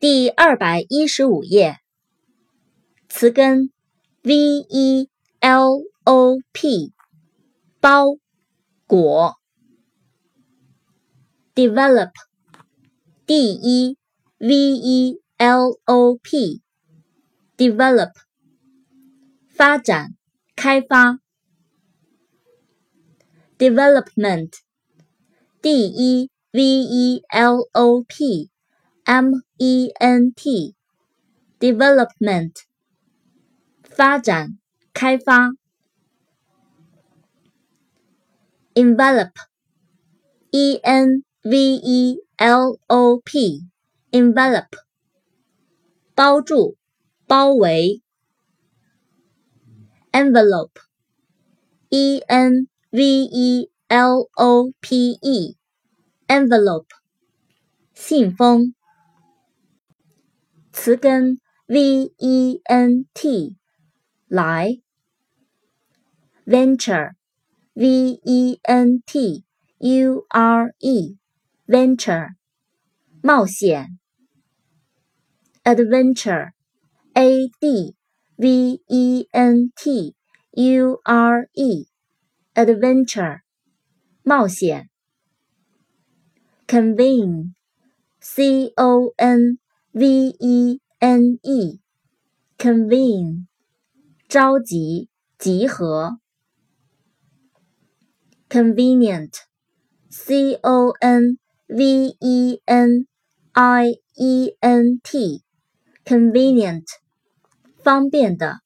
第二百一十五页，词根 v e l o p，包裹，develop，d e v e l o p，develop，发展、开发，development，d e v e l o p。M E N T development 发展开发 envelope E N V E L O P envelope 包住包围 envelope E N V E L O P E envelope 信封。 词根 v e n t 来，venture v e n t u r e venture 冒险，adventure a d v e n t u r e adventure 冒险，convene c o n V E N E，convene，召集、集合。convenient，C O N V E N I E N T，convenient，方便的。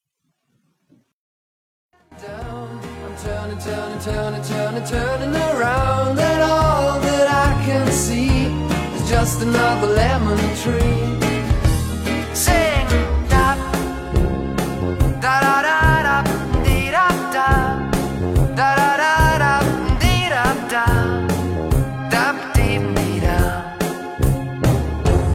just another lemon tree. Say